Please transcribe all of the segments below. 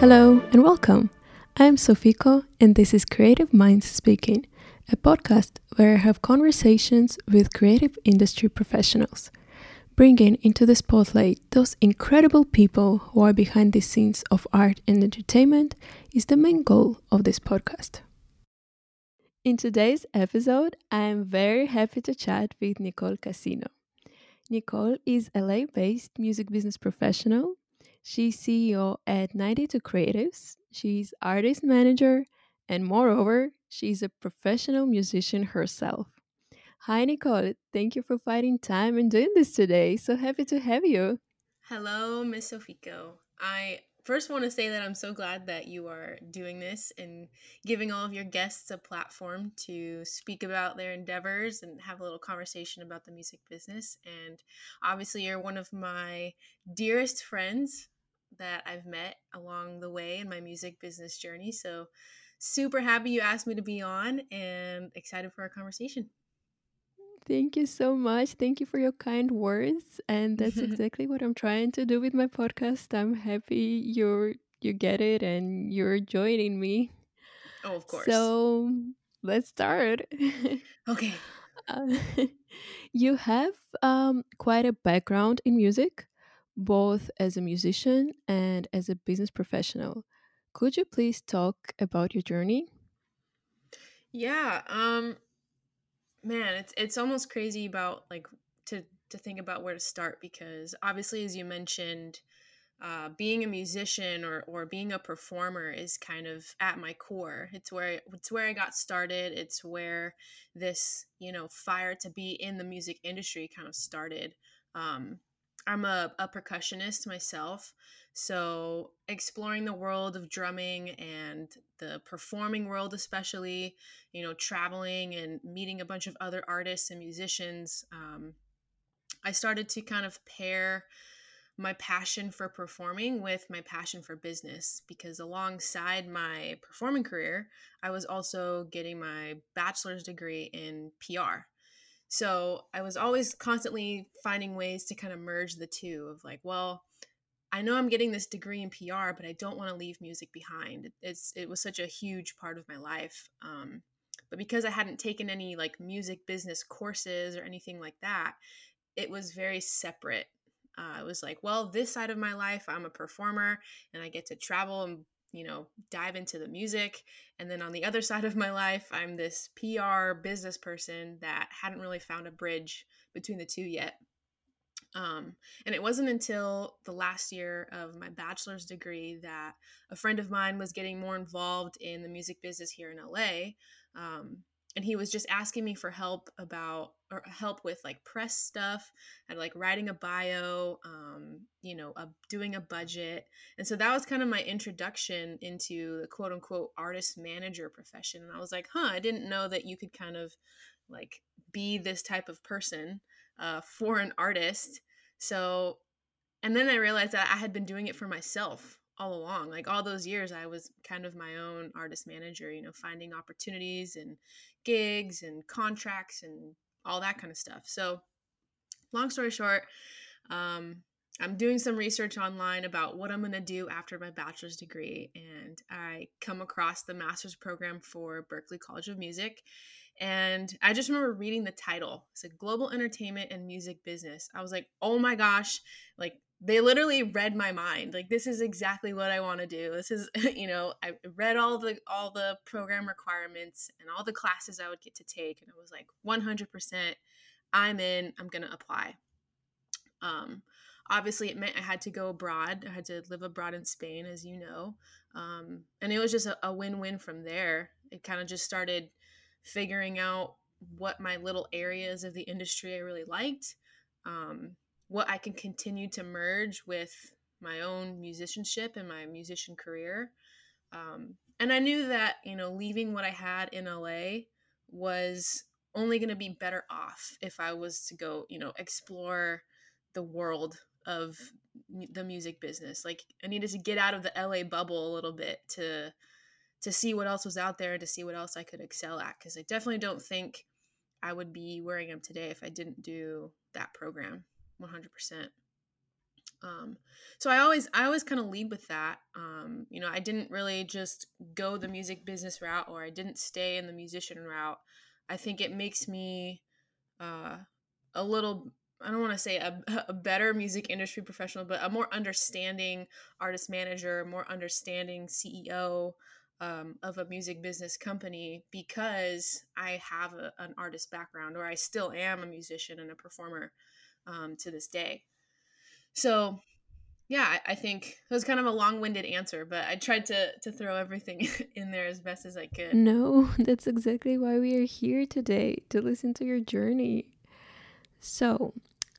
Hello and welcome. I'm Sofiko and this is Creative Minds Speaking, a podcast where I have conversations with creative industry professionals, bringing into the spotlight those incredible people who are behind the scenes of art and entertainment is the main goal of this podcast. In today's episode, I am very happy to chat with Nicole Casino. Nicole is a LA based music business professional She's CEO at 92 Creatives. She's artist manager, and moreover, she's a professional musician herself. Hi, Nicole. Thank you for finding time and doing this today. So happy to have you. Hello, Miss Sofiko. I first want to say that I'm so glad that you are doing this and giving all of your guests a platform to speak about their endeavors and have a little conversation about the music business. And obviously, you're one of my dearest friends that I've met along the way in my music business journey. So, super happy you asked me to be on and excited for our conversation. Thank you so much. Thank you for your kind words. And that's exactly what I'm trying to do with my podcast. I'm happy you're you get it and you're joining me. Oh, of course. So let's start. Okay. Uh, you have um, quite a background in music both as a musician and as a business professional. Could you please talk about your journey? Yeah, um man, it's it's almost crazy about like to to think about where to start because obviously as you mentioned uh, being a musician or, or being a performer is kind of at my core. It's where it's where I got started. It's where this you know fire to be in the music industry kind of started. Um, I'm a, a percussionist myself. So, exploring the world of drumming and the performing world, especially, you know, traveling and meeting a bunch of other artists and musicians, um, I started to kind of pair my passion for performing with my passion for business because alongside my performing career, I was also getting my bachelor's degree in PR. So I was always constantly finding ways to kind of merge the two of like, well, I know I'm getting this degree in PR, but I don't want to leave music behind. It's it was such a huge part of my life. Um, but because I hadn't taken any like music business courses or anything like that, it was very separate. Uh, it was like, well, this side of my life, I'm a performer and I get to travel and you know, dive into the music. And then on the other side of my life, I'm this PR business person that hadn't really found a bridge between the two yet. Um, and it wasn't until the last year of my bachelor's degree that a friend of mine was getting more involved in the music business here in LA. Um, and he was just asking me for help about or help with like press stuff and like writing a bio um, you know a, doing a budget. And so that was kind of my introduction into the quote unquote artist manager profession. And i was like huh i didn't know that you could kind of like be this type of person uh, for an artist. So and then i realized that i had been doing it for myself all along like all those years i was kind of my own artist manager you know finding opportunities and gigs and contracts and all that kind of stuff so long story short um, i'm doing some research online about what i'm going to do after my bachelor's degree and i come across the master's program for berklee college of music and I just remember reading the title. It's a global entertainment and music business. I was like, oh my gosh, like they literally read my mind like this is exactly what i want to do. This is you know i read all the all the program requirements and all the classes i would get to take and i was like 100% i'm in i'm going to apply. Um obviously it meant i had to go abroad i had to live abroad in spain as you know um and it was just a, a win-win from there. It kind of just started figuring out what my little areas of the industry i really liked um what I can continue to merge with my own musicianship and my musician career. Um, and I knew that, you know, leaving what I had in LA was only going to be better off if I was to go, you know, explore the world of the music business. Like I needed to get out of the LA bubble a little bit to to see what else was out there and to see what else I could excel at cuz I definitely don't think I would be where I am today if I didn't do that program. 100%. Um, so I always I always kind of lead with that. Um, you know, I didn't really just go the music business route or I didn't stay in the musician route. I think it makes me uh, a little I don't want to say a, a better music industry professional, but a more understanding artist manager, more understanding CEO um, of a music business company because I have a, an artist background, or I still am a musician and a performer um, to this day. So, yeah, I, I think it was kind of a long-winded answer, but I tried to to throw everything in there as best as I could. No, that's exactly why we are here today to listen to your journey. So,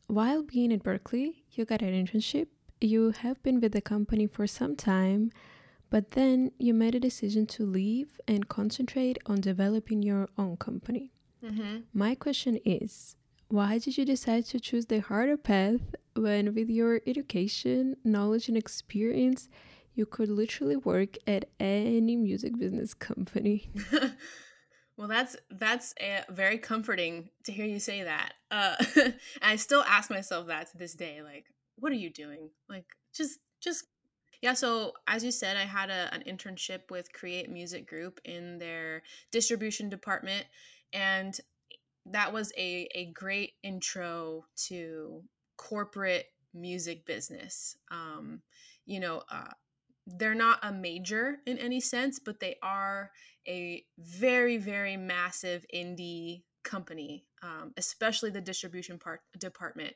while being at Berklee, you got an internship. You have been with the company for some time, but then you made a decision to leave and concentrate on developing your own company. Mm-hmm. My question is why did you decide to choose the harder path when, with your education, knowledge, and experience, you could literally work at any music business company? well, that's that's very comforting to hear you say that. Uh, I still ask myself that to this day. Like, what are you doing? Like, just just yeah, so as you said, I had a, an internship with Create Music Group in their distribution department, and that was a, a great intro to corporate music business. Um, you know, uh, they're not a major in any sense, but they are a very, very massive indie company, um, especially the distribution part department.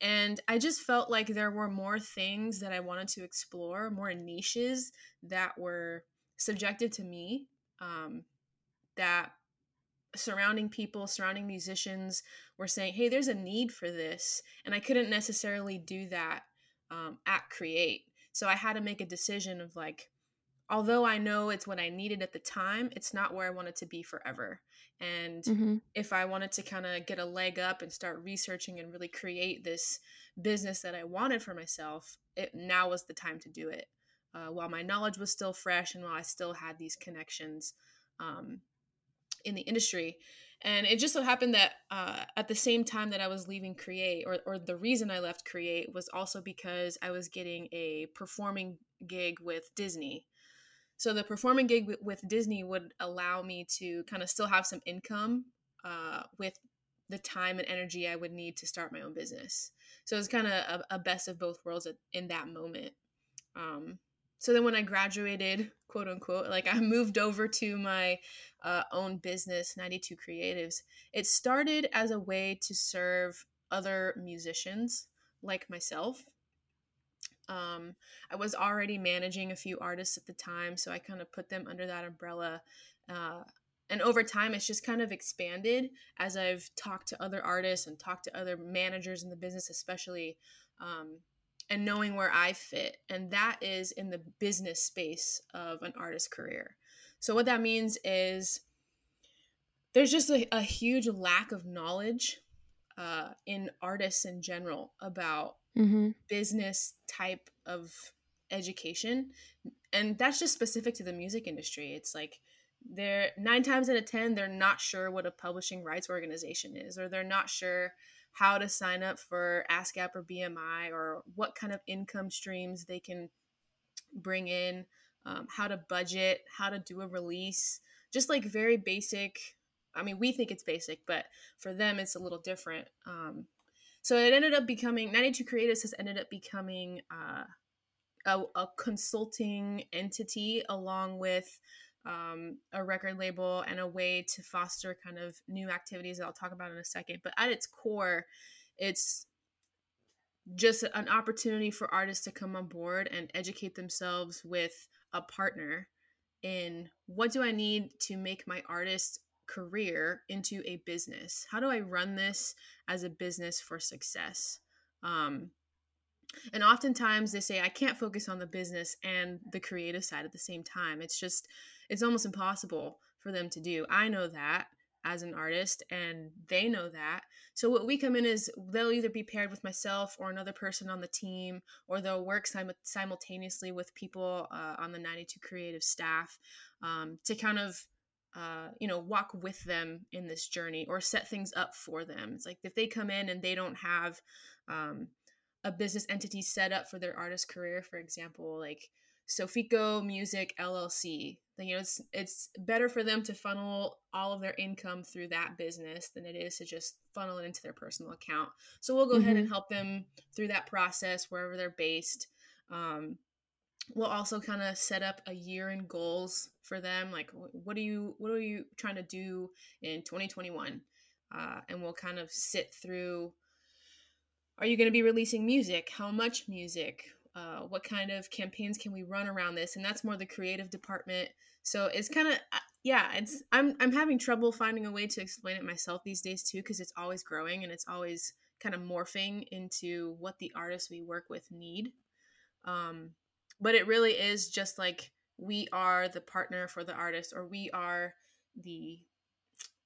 And I just felt like there were more things that I wanted to explore, more niches that were subjective to me, um, that surrounding people, surrounding musicians were saying, hey, there's a need for this. And I couldn't necessarily do that um, at Create. So I had to make a decision of like, although I know it's what I needed at the time, it's not where I wanted to be forever. And mm-hmm. if I wanted to kind of get a leg up and start researching and really create this business that I wanted for myself, it now was the time to do it. Uh, while my knowledge was still fresh and while I still had these connections um, in the industry. And it just so happened that uh, at the same time that I was leaving Create, or, or the reason I left Create was also because I was getting a performing gig with Disney. So the performing gig with Disney would allow me to kind of still have some income uh, with the time and energy I would need to start my own business. So it was kind of a, a, best of both worlds in that moment. Um, so then when I graduated, quote unquote, like I moved over to my uh, own business, 92 Creatives. It started as a way to serve other musicians like myself um, I was already managing a few artists at the time, so I kind of put them under that umbrella. Uh, and over time, it's just kind of expanded as I've talked to other artists and talked to other managers in the business, especially, um, and knowing where I fit. And that is in the business space of an artist career. So, what that means is there's just a, a huge lack of knowledge uh, in artists in general about mm-hmm. business type of education and that's just specific to the music industry it's like they're nine times out of ten they're not sure what a publishing rights organization is or they're not sure how to sign up for ascap or bmi or what kind of income streams they can bring in um, how to budget how to do a release just like very basic i mean we think it's basic but for them it's a little different um, so it ended up becoming 92 Creatives has ended up becoming uh, a, a, consulting entity along with um, a record label and a way to foster kind of new activities that I'll talk about in a second. But at its core, it's just an opportunity for artists to come on board and educate themselves with a partner in what do I need to make my artist career into a business? How do I run this as a business for success? Um, and oftentimes they say, I can't focus on the business and the creative side at the same time. It's just, it's almost impossible for them to do. I know that as an artist and they know that. So what we come in is they'll either be paired with myself or another person on the team or they'll work sim- simultaneously with people uh, on the 92 creative staff um, to kind of uh, you know, walk with them in this journey or set things up for them. It's like if they come in and they don't have um, a business entity set up for their artist career, for example, like Sofiko Music LLC. Then, you know, it's it's better for them to funnel all of their income through that business than it is to just funnel it into their personal account. So we'll go mm-hmm. ahead and help them through that process wherever they're based. Um, we'll also kind of set up a year in goals for them like what are you what are you trying to do in 2021 uh, and we'll kind of sit through are you going to be releasing music how much music uh, what kind of campaigns can we run around this? And that's more the creative department. So it's kind of uh, yeah it's I'm, I'm having trouble finding a way to explain it myself these days too because it's always growing and it's always kind of morphing into what the artists we work with need. Um, but it really is just like we are the partner for the artist or we are the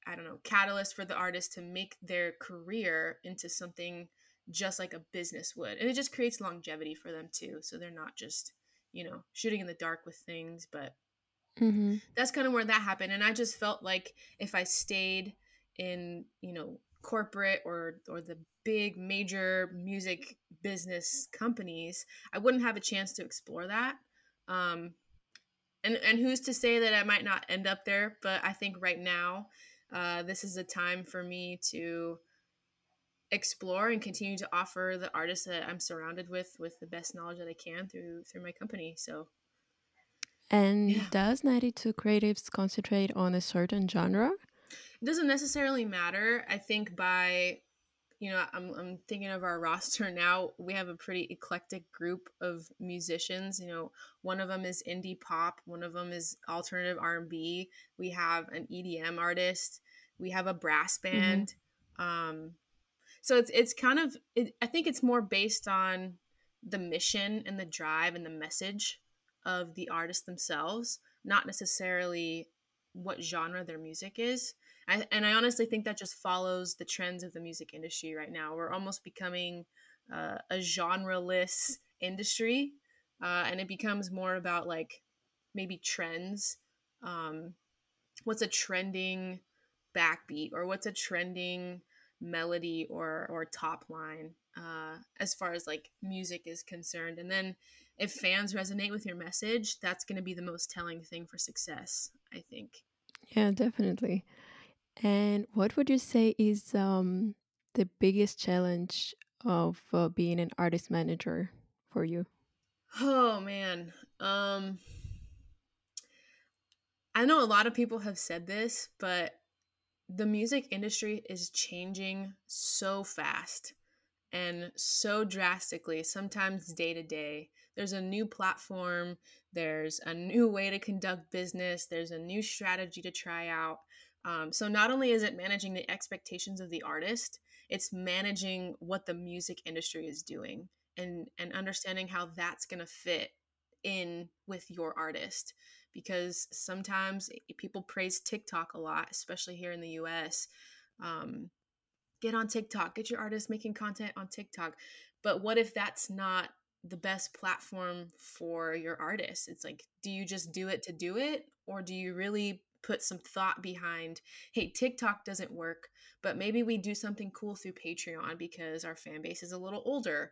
i don't know catalyst for the artist to make their career into something just like a business would and it just creates longevity for them too so they're not just you know shooting in the dark with things but mm-hmm. that's kind of where that happened and i just felt like if i stayed in you know corporate or or the big major music business companies i wouldn't have a chance to explore that um, and and who's to say that i might not end up there but i think right now uh, this is a time for me to explore and continue to offer the artists that i'm surrounded with with the best knowledge that i can through through my company so and yeah. does 92 creatives concentrate on a certain genre it doesn't necessarily matter i think by you know I'm, I'm thinking of our roster now we have a pretty eclectic group of musicians you know one of them is indie pop one of them is alternative r&b we have an edm artist we have a brass mm-hmm. band mm-hmm. um, so it's it's kind of it, i think it's more based on the mission and the drive and the message of the artists themselves not necessarily what genre their music is I, and I honestly think that just follows the trends of the music industry right now. We're almost becoming uh, a genreless industry, uh, and it becomes more about like maybe trends. Um, what's a trending backbeat, or what's a trending melody or or top line uh, as far as like music is concerned. And then if fans resonate with your message, that's going to be the most telling thing for success. I think. Yeah, definitely. And what would you say is um, the biggest challenge of uh, being an artist manager for you? Oh man. Um I know a lot of people have said this, but the music industry is changing so fast and so drastically, sometimes day to day. There's a new platform, there's a new way to conduct business, there's a new strategy to try out. Um, so not only is it managing the expectations of the artist, it's managing what the music industry is doing and and understanding how that's going to fit in with your artist because sometimes people praise TikTok a lot, especially here in the US. Um, get on TikTok, get your artist making content on TikTok. But what if that's not the best platform for your artist? It's like, do you just do it to do it? Or do you really put some thought behind hey tiktok doesn't work but maybe we do something cool through patreon because our fan base is a little older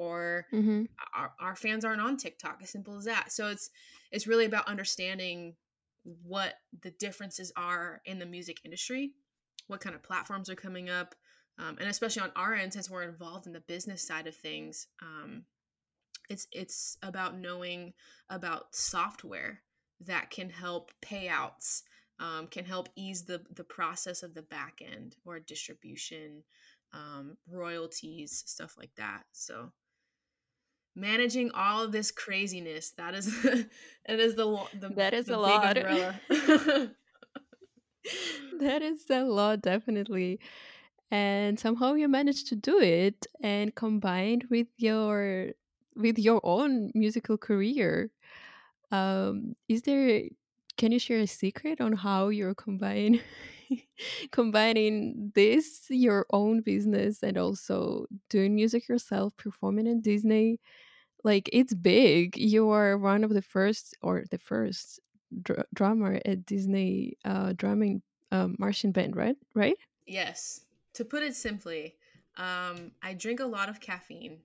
or mm-hmm. our, our fans aren't on tiktok as simple as that so it's it's really about understanding what the differences are in the music industry what kind of platforms are coming up um, and especially on our end since we're involved in the business side of things um, it's it's about knowing about software that can help payouts um, can help ease the the process of the back end or distribution, um, royalties, stuff like that. So managing all of this craziness that is that is the, the that is the a lot. that is a lot definitely. And somehow you managed to do it and combined with your with your own musical career. Um is there can you share a secret on how you're combine combining this your own business and also doing music yourself performing in disney like it's big. You are one of the first or the first dr- drummer at disney uh drumming um, marching band right? Right? Yes. To put it simply um i drink a lot of caffeine.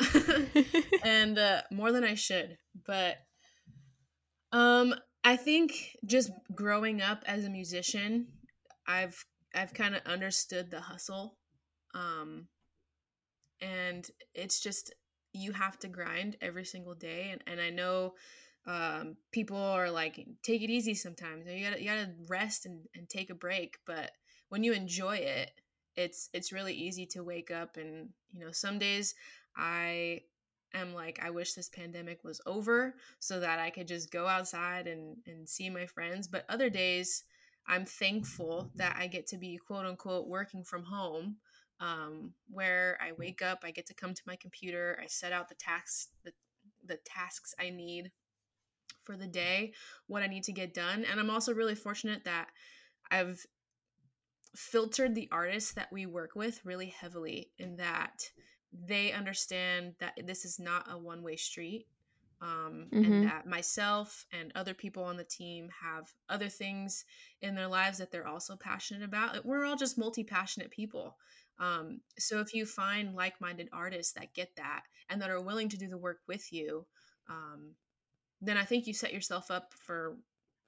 And uh, more than I should. But um, I think just growing up as a musician, I've I've kind of understood the hustle, um, and it's just you have to grind every single day. And and I know um, people are like, take it easy sometimes. You gotta you gotta rest and, and take a break. But when you enjoy it, it's it's really easy to wake up and you know some days I am like I wish this pandemic was over so that I could just go outside and and see my friends. But other days I'm thankful that I get to be quote unquote working from home. Um, where I wake up, I get to come to my computer, I set out the tasks the, the tasks I need for the day, what I need to get done. And I'm also really fortunate that I've filtered the artists that we work with really heavily in that they understand that this is not a one way street. Um, mm-hmm. And that myself and other people on the team have other things in their lives that they're also passionate about. We're all just multi passionate people. Um, so if you find like minded artists that get that and that are willing to do the work with you, um, then I think you set yourself up for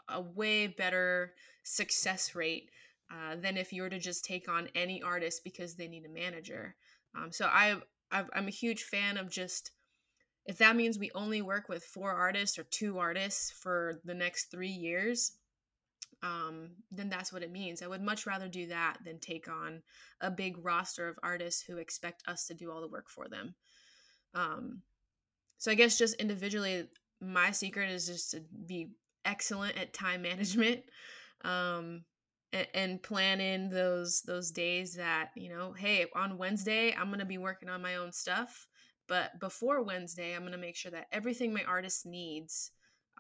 a way better success rate uh, than if you were to just take on any artist because they need a manager. Um, so I, i am a huge fan of just if that means we only work with four artists or two artists for the next three years, um, then that's what it means. I would much rather do that than take on a big roster of artists who expect us to do all the work for them. Um, so I guess just individually, my secret is just to be excellent at time management um, and, and plan in those those days that you know hey on wednesday i'm to be working on my own stuff but before wednesday i'm going to make sure that everything my artist needs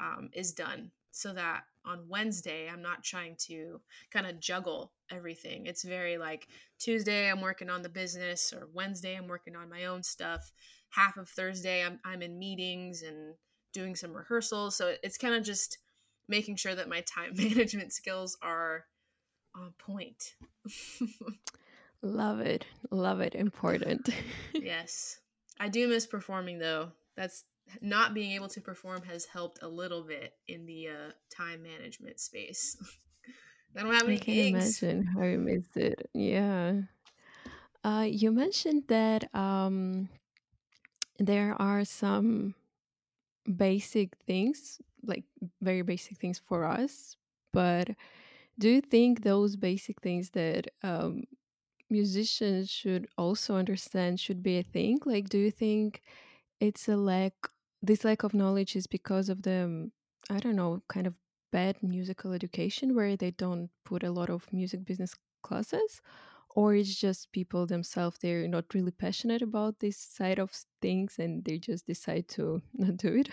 um, is done so that on wednesday i'm not trying to kind of juggle everything it's very like tuesday i'm working on the business or wednesday i'm working on my own stuff half of thursday i'm, I'm in meetings and doing some rehearsals. So it's kind of just making sure that my time management skills are on point. Love it. Love it. Important. yes. I do miss performing though. That's not being able to perform has helped a little bit in the uh, time management space. I don't have any I can gigs. imagine how you miss it. Yeah. Uh, you mentioned that um, there are some basic things, like very basic things for us. But do you think those basic things that um, musicians should also understand should be a thing? Like, do you think it's a lack, this lack of knowledge is because of the, I don't know, kind of bad musical education where they don't put a lot of music business classes? or it's just people themselves they're not really passionate about this side of things and they just decide to not do it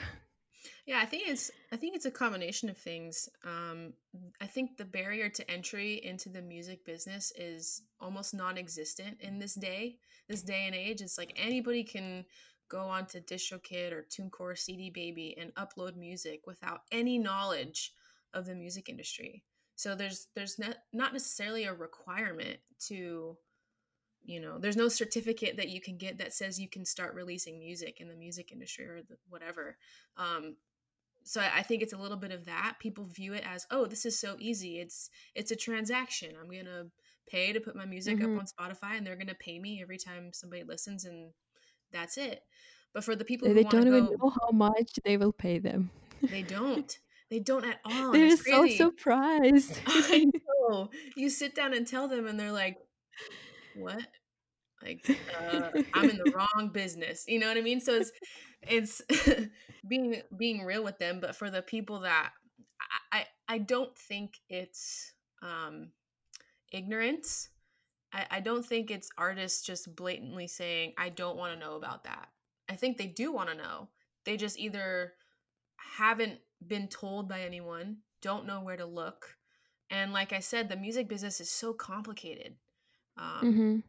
yeah i think it's i think it's a combination of things um, i think the barrier to entry into the music business is almost non-existent in this day this day and age it's like anybody can go on to distrokid or tunecore cd baby and upload music without any knowledge of the music industry. So there's there's not not necessarily a requirement to you know there's no certificate that you can get that says you can start releasing music in the music industry or the, whatever um, so I, I think it's a little bit of that people view it as oh this is so easy it's it's a transaction i'm gonna pay to put my music mm-hmm. up on spotify and they're gonna pay me every time somebody listens and that's it but for the people they don't even know how much they will pay them they don't they don't at all. They're so surprised. I know. You sit down and tell them, and they're like, "What? Like, uh, I'm in the wrong business." You know what I mean? So it's it's being being real with them. But for the people that I I, I don't think it's um, ignorance. I, I don't think it's artists just blatantly saying, "I don't want to know about that." I think they do want to know. They just either haven't been told by anyone, don't know where to look. And like I said, the music business is so complicated. Um, mm-hmm.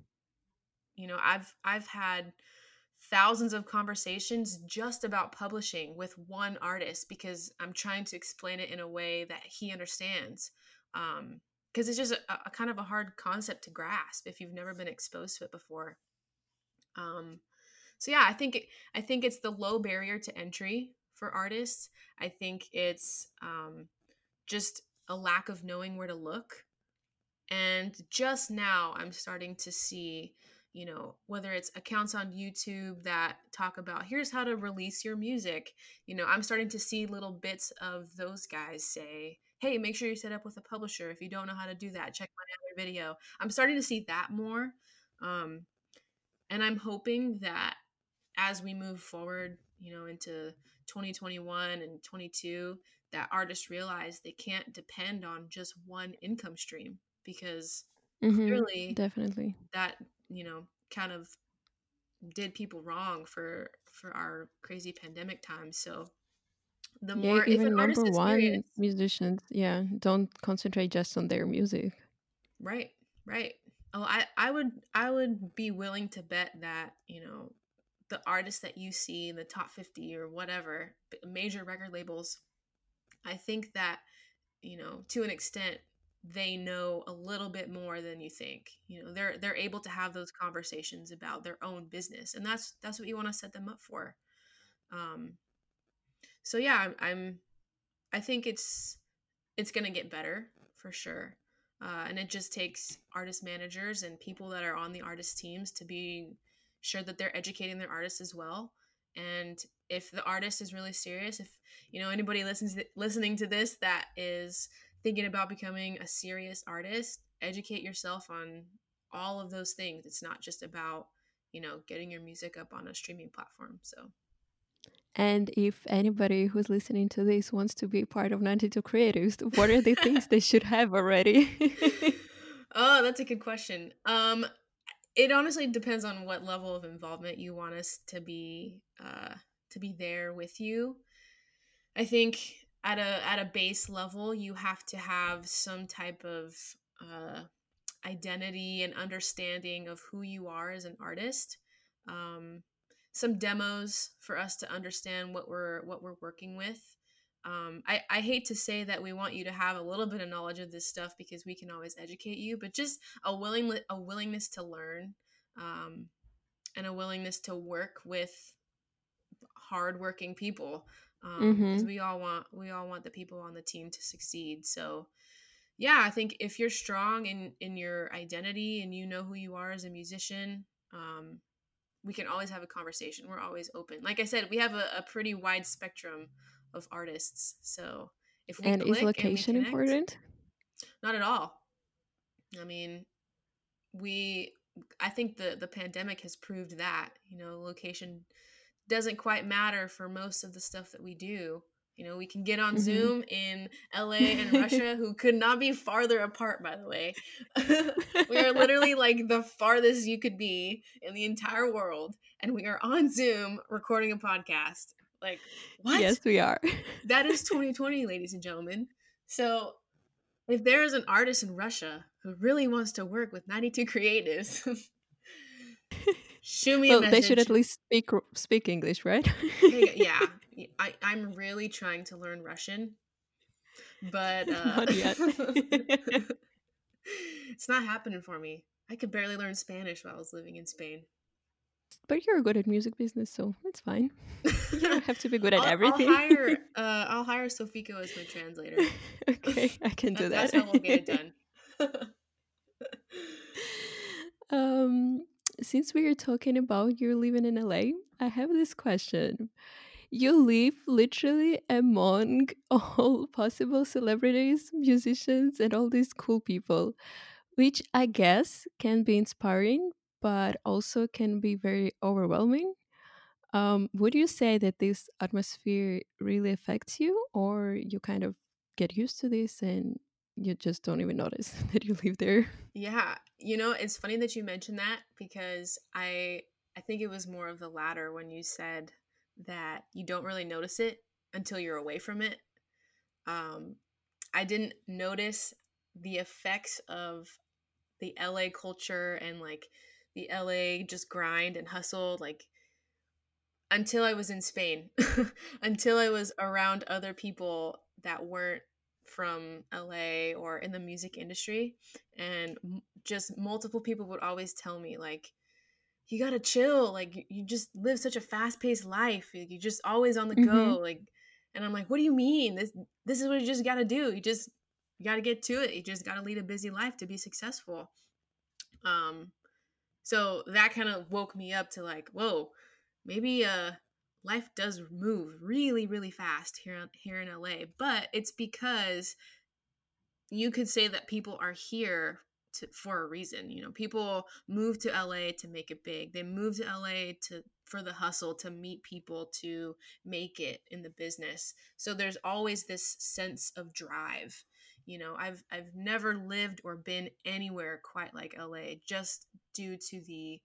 You know, I've I've had thousands of conversations just about publishing with one artist because I'm trying to explain it in a way that he understands. Um, because it's just a, a, kind of a hard concept to grasp if you've never been exposed to it before. Um, so yeah, I think I think it's the low barrier to entry for artists. I think it's um, just a lack of knowing where to look. And just now, I'm starting to see, you know, whether it's accounts on YouTube that talk about here's how to release your music. You know, I'm starting to see little bits of those guys say, hey, make sure you set up with a publisher. If you don't know how to do that, check my other video. I'm starting to see that more. Um, and I'm hoping that as we move forward, you know, into 2021 and 22, that artists realize they can't depend on just one income stream because mm-hmm, clearly definitely that, you know, kind of did people wrong for for our crazy pandemic times. So the yeah, more even number one musicians, yeah, don't concentrate just on their music. Right, right. Oh, I, I would I would be willing to bet that, you know, the artists that you see in the top 50 or whatever, major record labels, I think that, you know, to an extent, they know a little bit more than you think. You know, they're they're able to have those conversations about their own business, and that's that's what you want to set them up for. Um, so yeah, I'm, I'm I think it's it's gonna get better for sure. Uh, and it just takes artist managers and people that are on the artist teams to be sure that they're educating their artists as well and if the artist is really serious if you know anybody listens to, listening to this that is thinking about becoming a serious artist educate yourself on all of those things. It's not just about you know getting your music up on a streaming platform so. And if anybody who's listening to this wants to be part of 92 creatives what are the things they should have already? Oh that's a good question. Um it honestly depends on what level of involvement you want us to be uh, to be there with you. I think at a at a base level, you have to have some type of uh, identity and understanding of who you are as an artist. Um, some demos for us to understand what we're what we're working with um, I, I hate to say that we want you to have a little bit of knowledge of this stuff because we can always educate you, but just a willing a willingness to learn, um, and a willingness to work with hardworking people. Um, mm-hmm. we all want we all want the people on the team to succeed. So, yeah, I think if you're strong in in your identity and you know who you are as a musician, um, we can always have a conversation. We're always open. Like I said, we have a, a pretty wide spectrum of artists. So if we and is location and connect, important? Not at all. I mean, we I think the the pandemic has proved that you know location doesn't quite matter for most of the stuff that we do. You know, we can get on mm-hmm. Zoom in LA and Russia, who could not be farther apart, by the way. we are literally like the farthest you could be in the entire world, and we are on Zoom recording a podcast. Like, what? Yes, we are. that is 2020, ladies and gentlemen. So, if there is an artist in Russia who really wants to work with 92 creatives, shoot me well, a message. They should at least speak speak English, right? yeah, I, I'm really trying to learn Russian, but uh, not yet. it's not happening for me. I could barely learn Spanish while I was living in Spain. But you're good at music business, so it's fine. you don't have to be good at I'll, everything. I'll hire, uh, I'll hire Sofiko as my translator. okay, I can do that. That's how we'll get it done. um, since we are talking about you living in LA, I have this question. You live literally among all possible celebrities, musicians, and all these cool people, which I guess can be inspiring, but also can be very overwhelming. Um, would you say that this atmosphere really affects you, or you kind of get used to this and you just don't even notice that you live there? Yeah, you know, it's funny that you mentioned that because I I think it was more of the latter when you said that you don't really notice it until you're away from it. Um, I didn't notice the effects of the LA culture and like the LA just grind and hustle like until I was in Spain, until I was around other people that weren't from LA or in the music industry and just multiple people would always tell me like you gotta chill. Like you just live such a fast paced life. you're just always on the mm-hmm. go. Like, and I'm like, what do you mean? This this is what you just gotta do. You just you gotta get to it. You just gotta lead a busy life to be successful. Um, so that kind of woke me up to like, whoa, maybe uh life does move really really fast here here in LA, but it's because you could say that people are here to, for a reason. You know, people move to LA to make it big. They move to LA to for the hustle, to meet people, to make it in the business. So there's always this sense of drive. You know, I've I've never lived or been anywhere quite like LA just due to the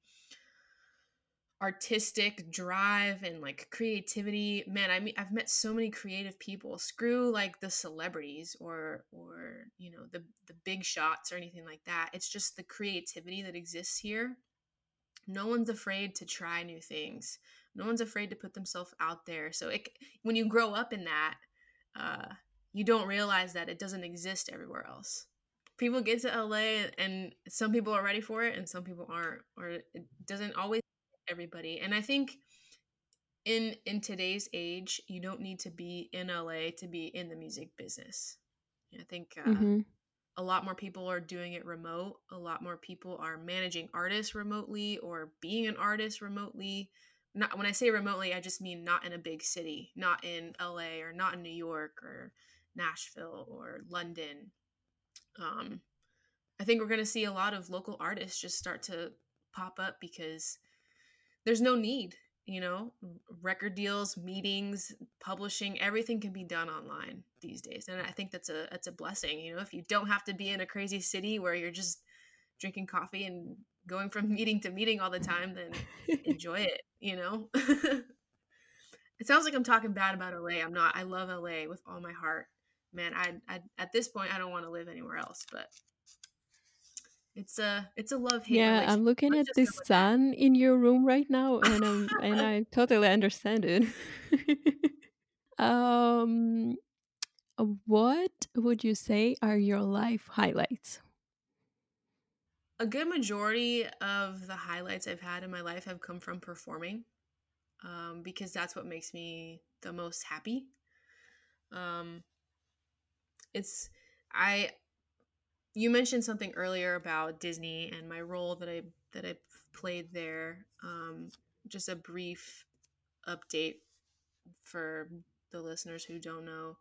artistic drive and like creativity. Man i mean i've met so many creative people. Screw like the celebrities or or you know the the big shots or anything like that. It's just the creativity that exists here. No one's afraid to try new things. No one's afraid to put themselves out there. So it when you grow up in that uh you don't realize that it doesn't exist everywhere else. People get to LA and some people are ready for it and some people aren't or it doesn't always everybody. And I think in in today's age, you don't need to be in LA to be in the music business. I think uh, mm-hmm. a lot more people are doing it remote. A lot more people are managing artists remotely or being an artist remotely. Not when I say remotely, I just mean not in a big city, not in LA or not in New York or Nashville or London. Um, I think we're going to see a lot of local artists just start to pop up because there's no need you know? Record deals meetings publishing everything can be done online these days and i think that's a that's a blessing you know? If you don't have to be in a crazy city where you're just drinking coffee and going from meeting to meeting all the time then enjoy it you know? It sounds like i'm talking bad about la i'm not i love la with all my heart man i, I at this point i don't want to live anywhere else but it's a it's a love hate. Yeah, I'm looking at the sun that. in your room right now, and I'm and I totally understand it. um, what would you say are your life highlights? A good majority of the highlights I've had in my life have come from performing, um, because that's what makes me the most happy. Um, it's I you mentioned something earlier about Disney and my role that I that I played there. Um, just a brief update for the listeners who don't know.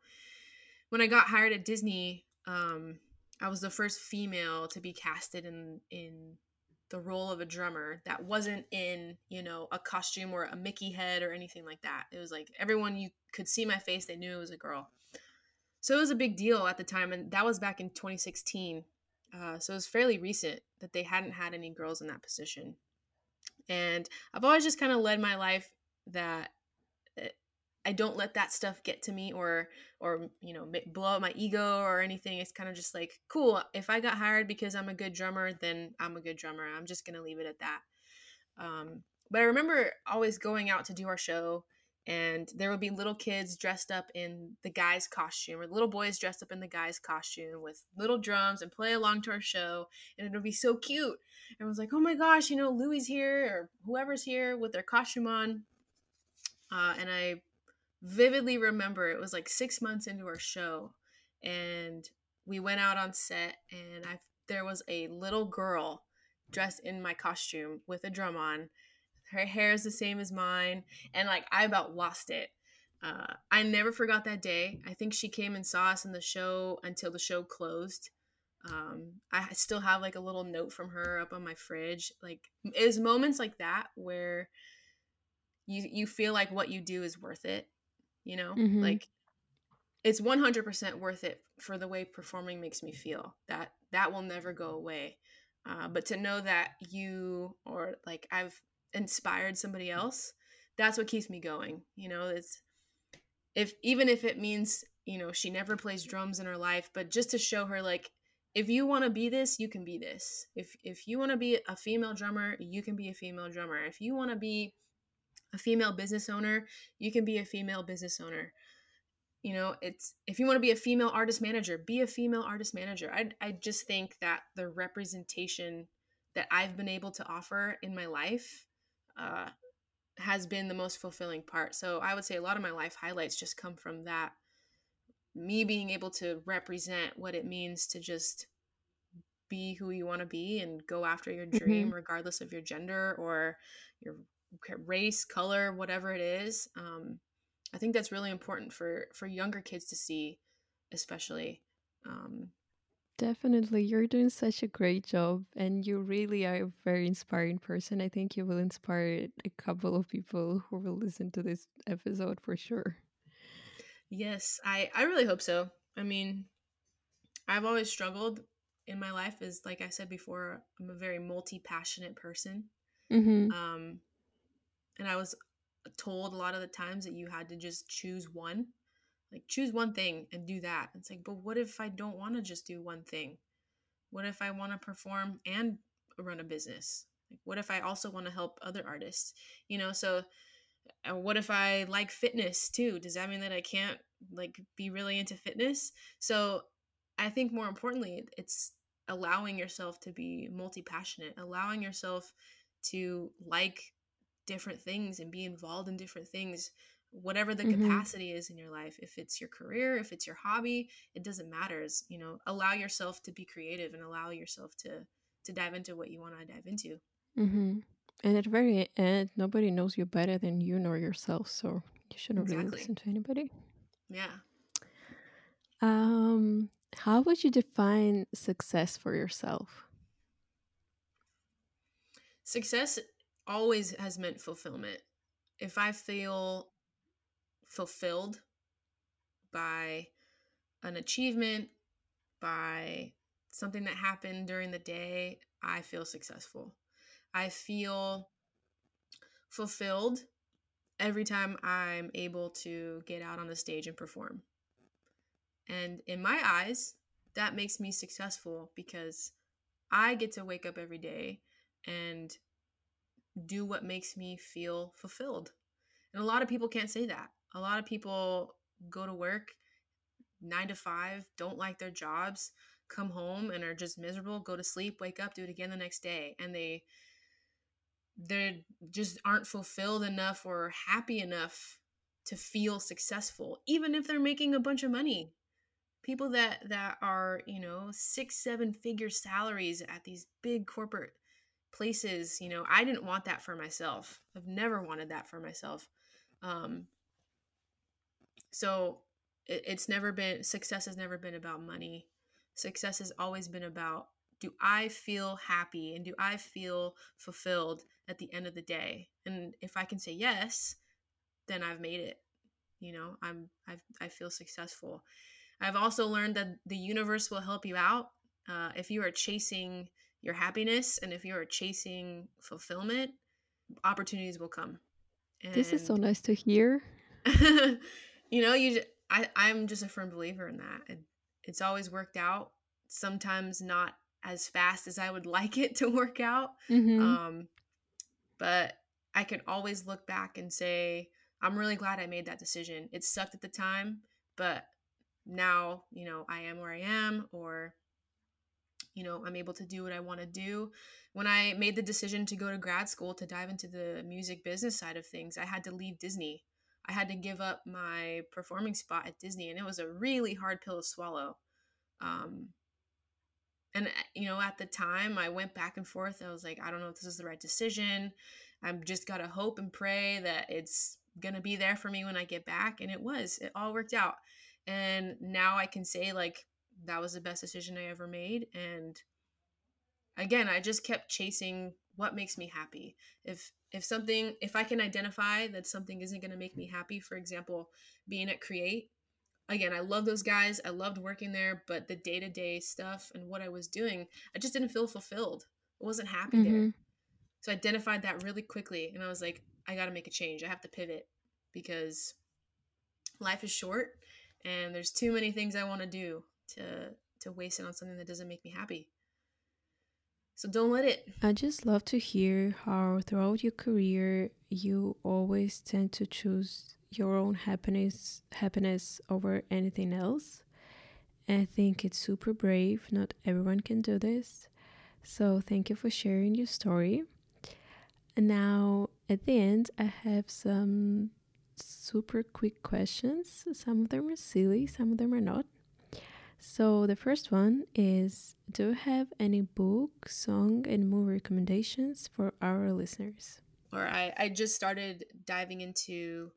When I got hired at Disney, um, I was the first female to be casted in in the role of a drummer that wasn't in you know a costume or a Mickey head or anything like that. It was like everyone you could see my face, they knew it was a girl. So it was a big deal at the time, and that was back in 2016. Uh, so it was fairly recent that they hadn't had any girls in that position. And I've always just kind of led my life that eh, I don't let that stuff get to me or or you know blow up my ego or anything. It's kind of just like cool. If I got hired because I'm a good drummer, then I'm a good drummer. I'm just gonna leave it at that. Um, but I remember always going out to do our show and there would be little kids dressed up in the guy's costume or little boys dressed up in the guy's costume with little drums and play along to our show and it would be so cute. And was like oh my gosh you know louie's here or whoever's here with their costume on. Uh, and i vividly remember it was like six months into our show and we went out on set and i there was a little girl dressed in my costume with a drum on her hair is the same as mine. And like, I about lost it. Uh, I never forgot that day. I think she came and saw us in the show until the show closed. Um, I still have like a little note from her up on my fridge. Like, it's moments like that where you you feel like what you do is worth it. You know, mm-hmm. like it's 100% worth it for the way performing makes me feel. That that will never go away. Uh, but to know that you or like I've inspired somebody else that's what keeps me going you know it's if even if it means you know she never plays drums in her life but just to show her like if you want to be this you can be this. If if you want to be a female drummer you can be a female drummer. If you want to be a female business owner you can be a female business owner. You know it's if you want to be a female artist manager be a female artist manager. I i just think that the representation that i've been able to offer in my life uh, has been the most fulfilling part. So I would say a lot of my life highlights just come from that. Me being able to represent what it means to just be who you want to be and go after your dream, mm-hmm. regardless of your gender or your race, color, whatever it is. Um, I think that's really important for for younger kids to see, especially. Um, Definitely, you're doing such a great job, and you really are a very inspiring person. I think you will inspire a couple of people who will listen to this episode for sure. Yes, I I really hope so. I mean, I've always struggled in my life. Is like I said before, I'm a very multi passionate person. Mm-hmm. Um, and I was told a lot of the times that you had to just choose one like choose one thing and do that. It's like but what if i don't want to just do one thing? What if i want to perform and run a business? Like what if i also want to help other artists? You know so uh, what if i like fitness too? Does that mean that i can't like be really into fitness? So i think more importantly it's allowing yourself to be multi-passionate allowing yourself to like different things and be involved in different things whatever the mm-hmm. capacity is in your life if it's your career if it's your hobby it doesn't matter it's, you know allow yourself to be creative and allow yourself to to dive into what you want to dive into mm-hmm. and at the very end nobody knows you better than you know yourself so you shouldn't exactly. really listen to anybody yeah um how would you define success for yourself success always has meant fulfillment if i feel fulfilled by an achievement, by something that happened during the day, I feel successful. I feel fulfilled every time I'm able to get out on the stage and perform. And in my eyes, that makes me successful because I get to wake up every day and do what makes me feel fulfilled. And a lot of people can't say that a lot of people go to work nine to five, don't like their jobs, come home and are just miserable, go to sleep, wake up, do it again the next day. And they they just aren't fulfilled enough or happy enough to feel successful, even if they're making a bunch of money. People that that are, you know, six, seven figure salaries at these big corporate places, you know, I didn't want that for myself. I've never wanted that for myself. Um, so it, it's never been success has never been about money. Success has always been about do I feel happy and do I feel fulfilled at the end of the day? And if I can say yes, then I've made it. You know, I'm I've, I feel successful. I've also learned that the universe will help you out uh, if you are chasing your happiness and if you are chasing fulfillment. Opportunities will come. And this is so nice to hear. you know, you I I'm just a firm believer in that. It, it's always worked out. Sometimes not as fast as I would like it to work out. Mm-hmm. Um, but I can always look back and say, I'm really glad I made that decision. It sucked at the time, but now, you know, I am where I am, or, you know, I'm able to do what I want to do. When I made the decision to go to grad school to dive into the music business side of things, I had to leave Disney. I had to give up my performing spot at Disney, and it was a really hard pill to swallow. Um, and uh, you know, at the time, I went back and forth. I was like, I don't know if this is the right decision. I'm just gotta hope and pray that it's gonna be there for me when I get back. And it was. It all worked out. And now I can say like that was the best decision I ever made. And again, I just kept chasing what makes me happy. If if something if i can identify that something isn't going to make me happy for example being at create again i love those guys i loved working there but the day-to-day stuff and what i was doing i just didn't feel fulfilled i wasn't happy mm-hmm. there so i identified that really quickly and i was like i got to make a change i have to pivot because life is short and there's too many things i want to do to to waste it on something that doesn't make me happy so don't let it. I just love to hear how throughout your career you always tend to choose your own happiness happiness over anything else. I think it's super brave. Not everyone can do this. So thank you for sharing your story. And now at the end, I have some super quick questions. Some of them are silly, some of them are not. So, the first one is Do you have any book, song, and movie recommendations for our listeners? Or I, I just started diving into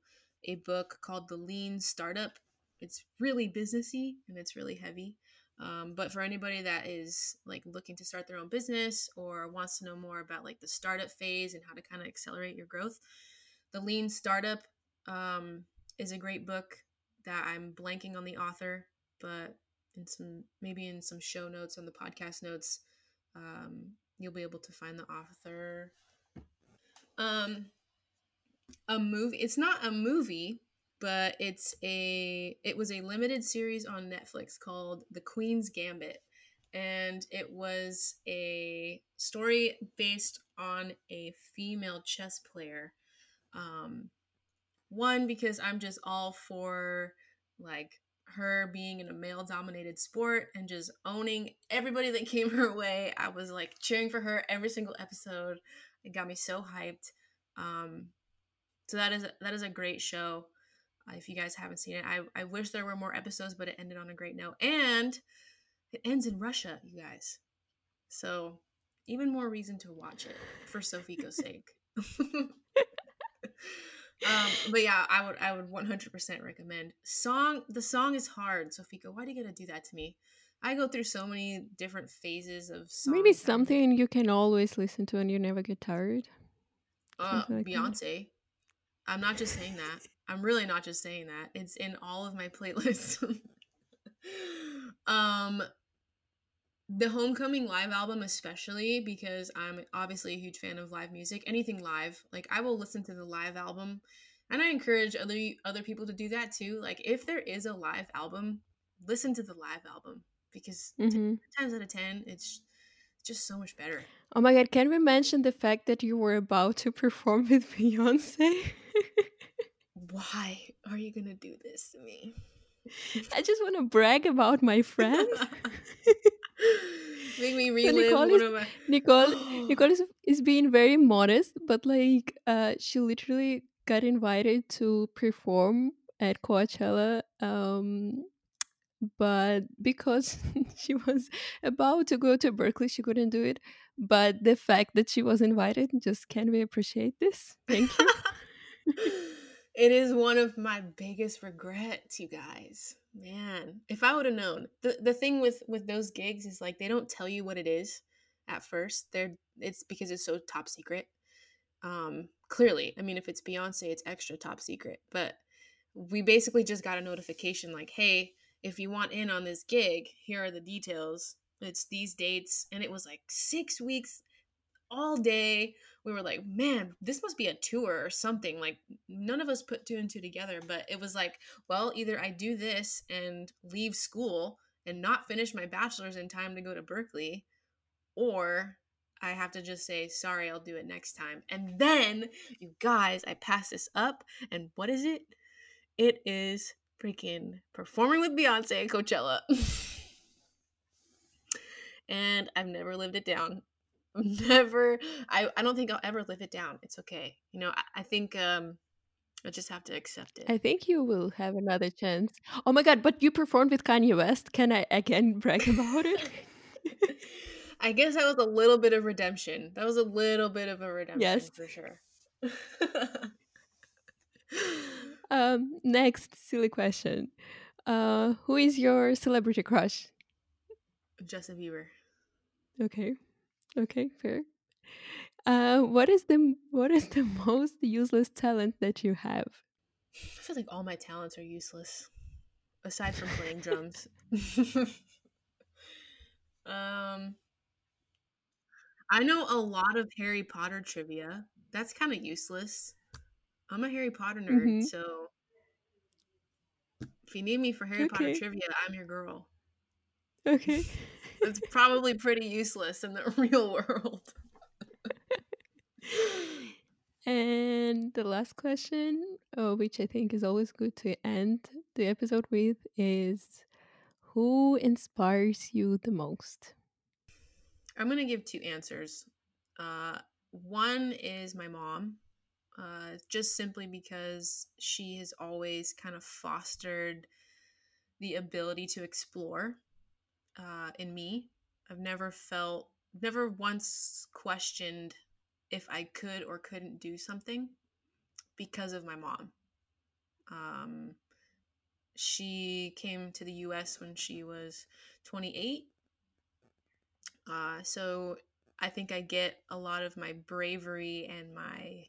a book called The Lean Startup. It's really businessy and it's really heavy. Um, but for anybody that is like looking to start their own business or wants to know more about like the startup phase and how to kind of accelerate your growth, The Lean Startup um, is a great book that I'm blanking on the author, but in some maybe in some show notes on the podcast notes um, you'll be able to find the author. Um a movie it's not a movie but it's a it was a limited series on netflix called the queen's gambit. And it was a story based on a female chess player. Um one because i'm just all for like her being in a male dominated sport and just owning everybody that came her way. I was like cheering for her every single episode. It got me so hyped. Um, so that is that is a great show. Uh, if you guys haven't seen it, I, I wish there were more episodes, but it ended on a great note. And it ends in Russia, you guys. So even more reason to watch it for Sofiko's sake. um, but yeah, I would I would 100% recommend. Song the song is hard, Sofiko. Why do you gotta do that to me? I go through so many different phases of songs. Maybe something you can always listen to and you never get tired. Uh, like Beyonce. That. I'm not just saying that. I'm really not just saying that. It's in all of my playlists. um, the Homecoming live album, especially because I'm obviously a huge fan of live music. Anything live, like I will listen to the live album, and I encourage other other people to do that too. Like if there is a live album, listen to the live album because mm-hmm. 10 times out of ten, it's just so much better. Oh my god! Can we mention the fact that you were about to perform with Beyonce? Why are you gonna do this to me? I just want to brag about my friend. Make me relive so Nicole, is, my... Nicole, Nicole is, is being very modest, but like uh, she literally got invited to perform at Coachella. Um, but because she was about to go to Berklee, she couldn't do it. But the fact that she was invited, just can we appreciate this? Thank you. it is one of my biggest regrets, you guys man if i would have known the the thing with with those gigs is like they don't tell you what it is at first they're it's because it's so top secret. Um clearly i mean if it's beyonce it's extra top secret but we basically just got a notification like hey if you want in on this gig here are the details. It's these dates and it was like six weeks all day. We were like, man, this must be a tour or something. Like, none of us put two and two together, but it was like, well, either I do this and leave school and not finish my bachelor's in time to go to Berklee, or I have to just say, sorry, I'll do it next time. And then, you guys, I pass this up, and what is it? It is freaking performing with Beyonce at Coachella. and I've never lived it down. never I, I don't think I'll ever live it down. It's okay. You know, I, I think um I just have to accept it. I think you will have another chance. Oh my god, but you performed with Kanye West. Can I again brag about it? I guess that was a little bit of redemption. That was a little bit of a redemption yes. for sure. um next silly question. Uh who is your celebrity crush? Justin Bieber. Okay. Okay, fair. Uh, what is the what is the most useless talent that you have? I feel like all my talents are useless, aside from playing drums. um, I know a lot of Harry Potter trivia. That's kind of useless. I'm a Harry Potter nerd, mm-hmm. so if you need me for Harry okay. Potter trivia, I'm your girl. Okay. It's probably pretty useless in the real world. and the last question, oh, which I think is always good to end the episode with, is who inspires you the most? I'm going to give two answers. Uh, one is my mom. uh, just simply because she has always kind of fostered the ability to explore uh, in me. I've never felt, never once questioned if I could or couldn't do something because of my mom. Um, she came to the US when she was 28. Uh, so I think I get a lot of my bravery and my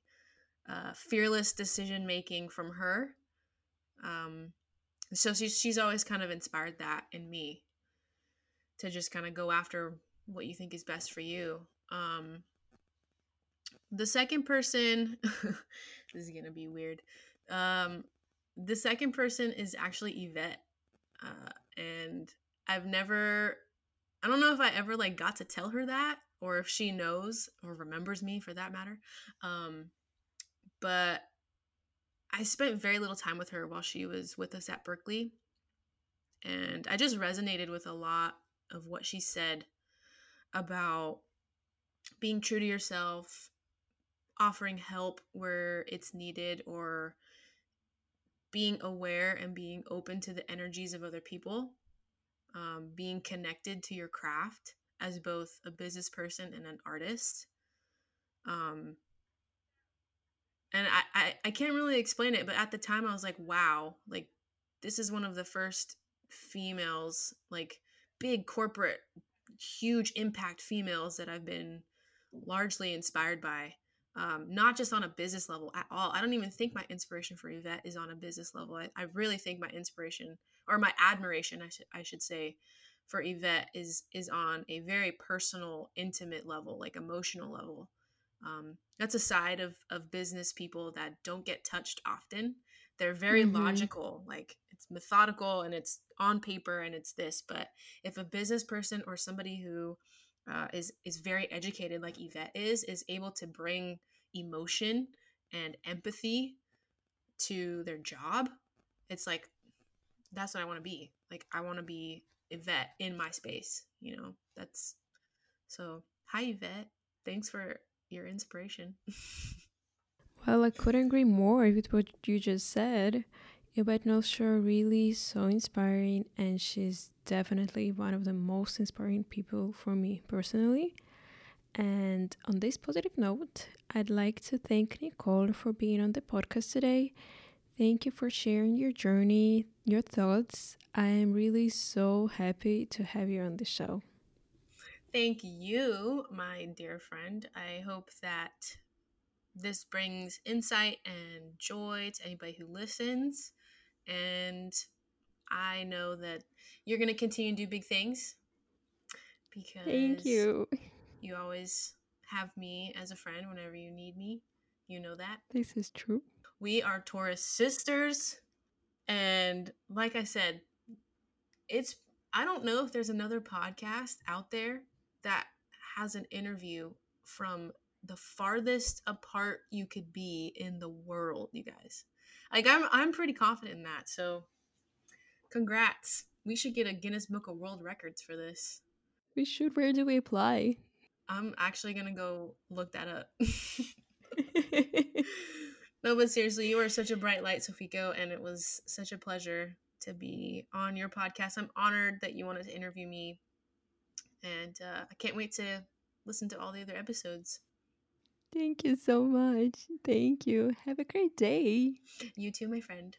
uh, fearless decision making from her. Um, so she's, she's always kind of inspired that in me to just kind of go after what you think is best for you. Um, the second person, this is gonna be weird. Um, the second person is actually Yvette, uh, and I've never, I don't know if I ever like got to tell her that or if she knows or remembers me for that matter. Um, but I spent very little time with her while she was with us at Berklee, and I just resonated with a lot of what she said about being true to yourself, offering help where it's needed, or being aware and being open to the energies of other people, um, being connected to your craft as both a business person and an artist. Um, and I, I, I can't really explain it, but at the time I was like, wow, like this is one of the first females, like big corporate, huge impact females that I've been largely inspired by. Um, not just on a business level at all. I don't even think my inspiration for Yvette is on a business level. I, I really think my inspiration or my admiration, I should I should say, for Yvette is is on a very personal, intimate level, like emotional level. Um, that's a side of of business people that don't get touched often. They're very mm-hmm. logical, like it's methodical and it's on paper and it's this. But if a business person or somebody who uh, is is very educated, like Yvette is, is able to bring emotion and empathy to their job, it's like that's what I want to be. Like I want to be Yvette in my space. You know, that's so. Hi, Yvette. Thanks for your inspiration. well, I couldn't agree more with what you just said. Yvette Nostra really so inspiring, and she's definitely one of the most inspiring people for me personally. And on this positive note, I'd like to thank Nicole for being on the podcast today. Thank you for sharing your journey, your thoughts. I am really so happy to have you on the show. Thank you, my dear friend. I hope that this brings insight and joy to anybody who listens. And I know that you're going to continue to do big things because Thank you. You always have me as a friend whenever you need me. You know that. This is true. We are Taurus sisters. And like I said, it's I don't know if there's another podcast out there that has an interview from the farthest apart you could be in the world, you guys. Like I'm I'm pretty confident in that. So congrats. We should get a Guinness Book of World Records for this. We should. Where do we apply? I'm actually gonna go look that up. no, but seriously, you are such a bright light, Sofiko, and it was such a pleasure to be on your podcast. I'm honored that you wanted to interview me and uh, I can't wait to listen to all the other episodes. Thank you so much. Thank you. Have a great day. You too, my friend.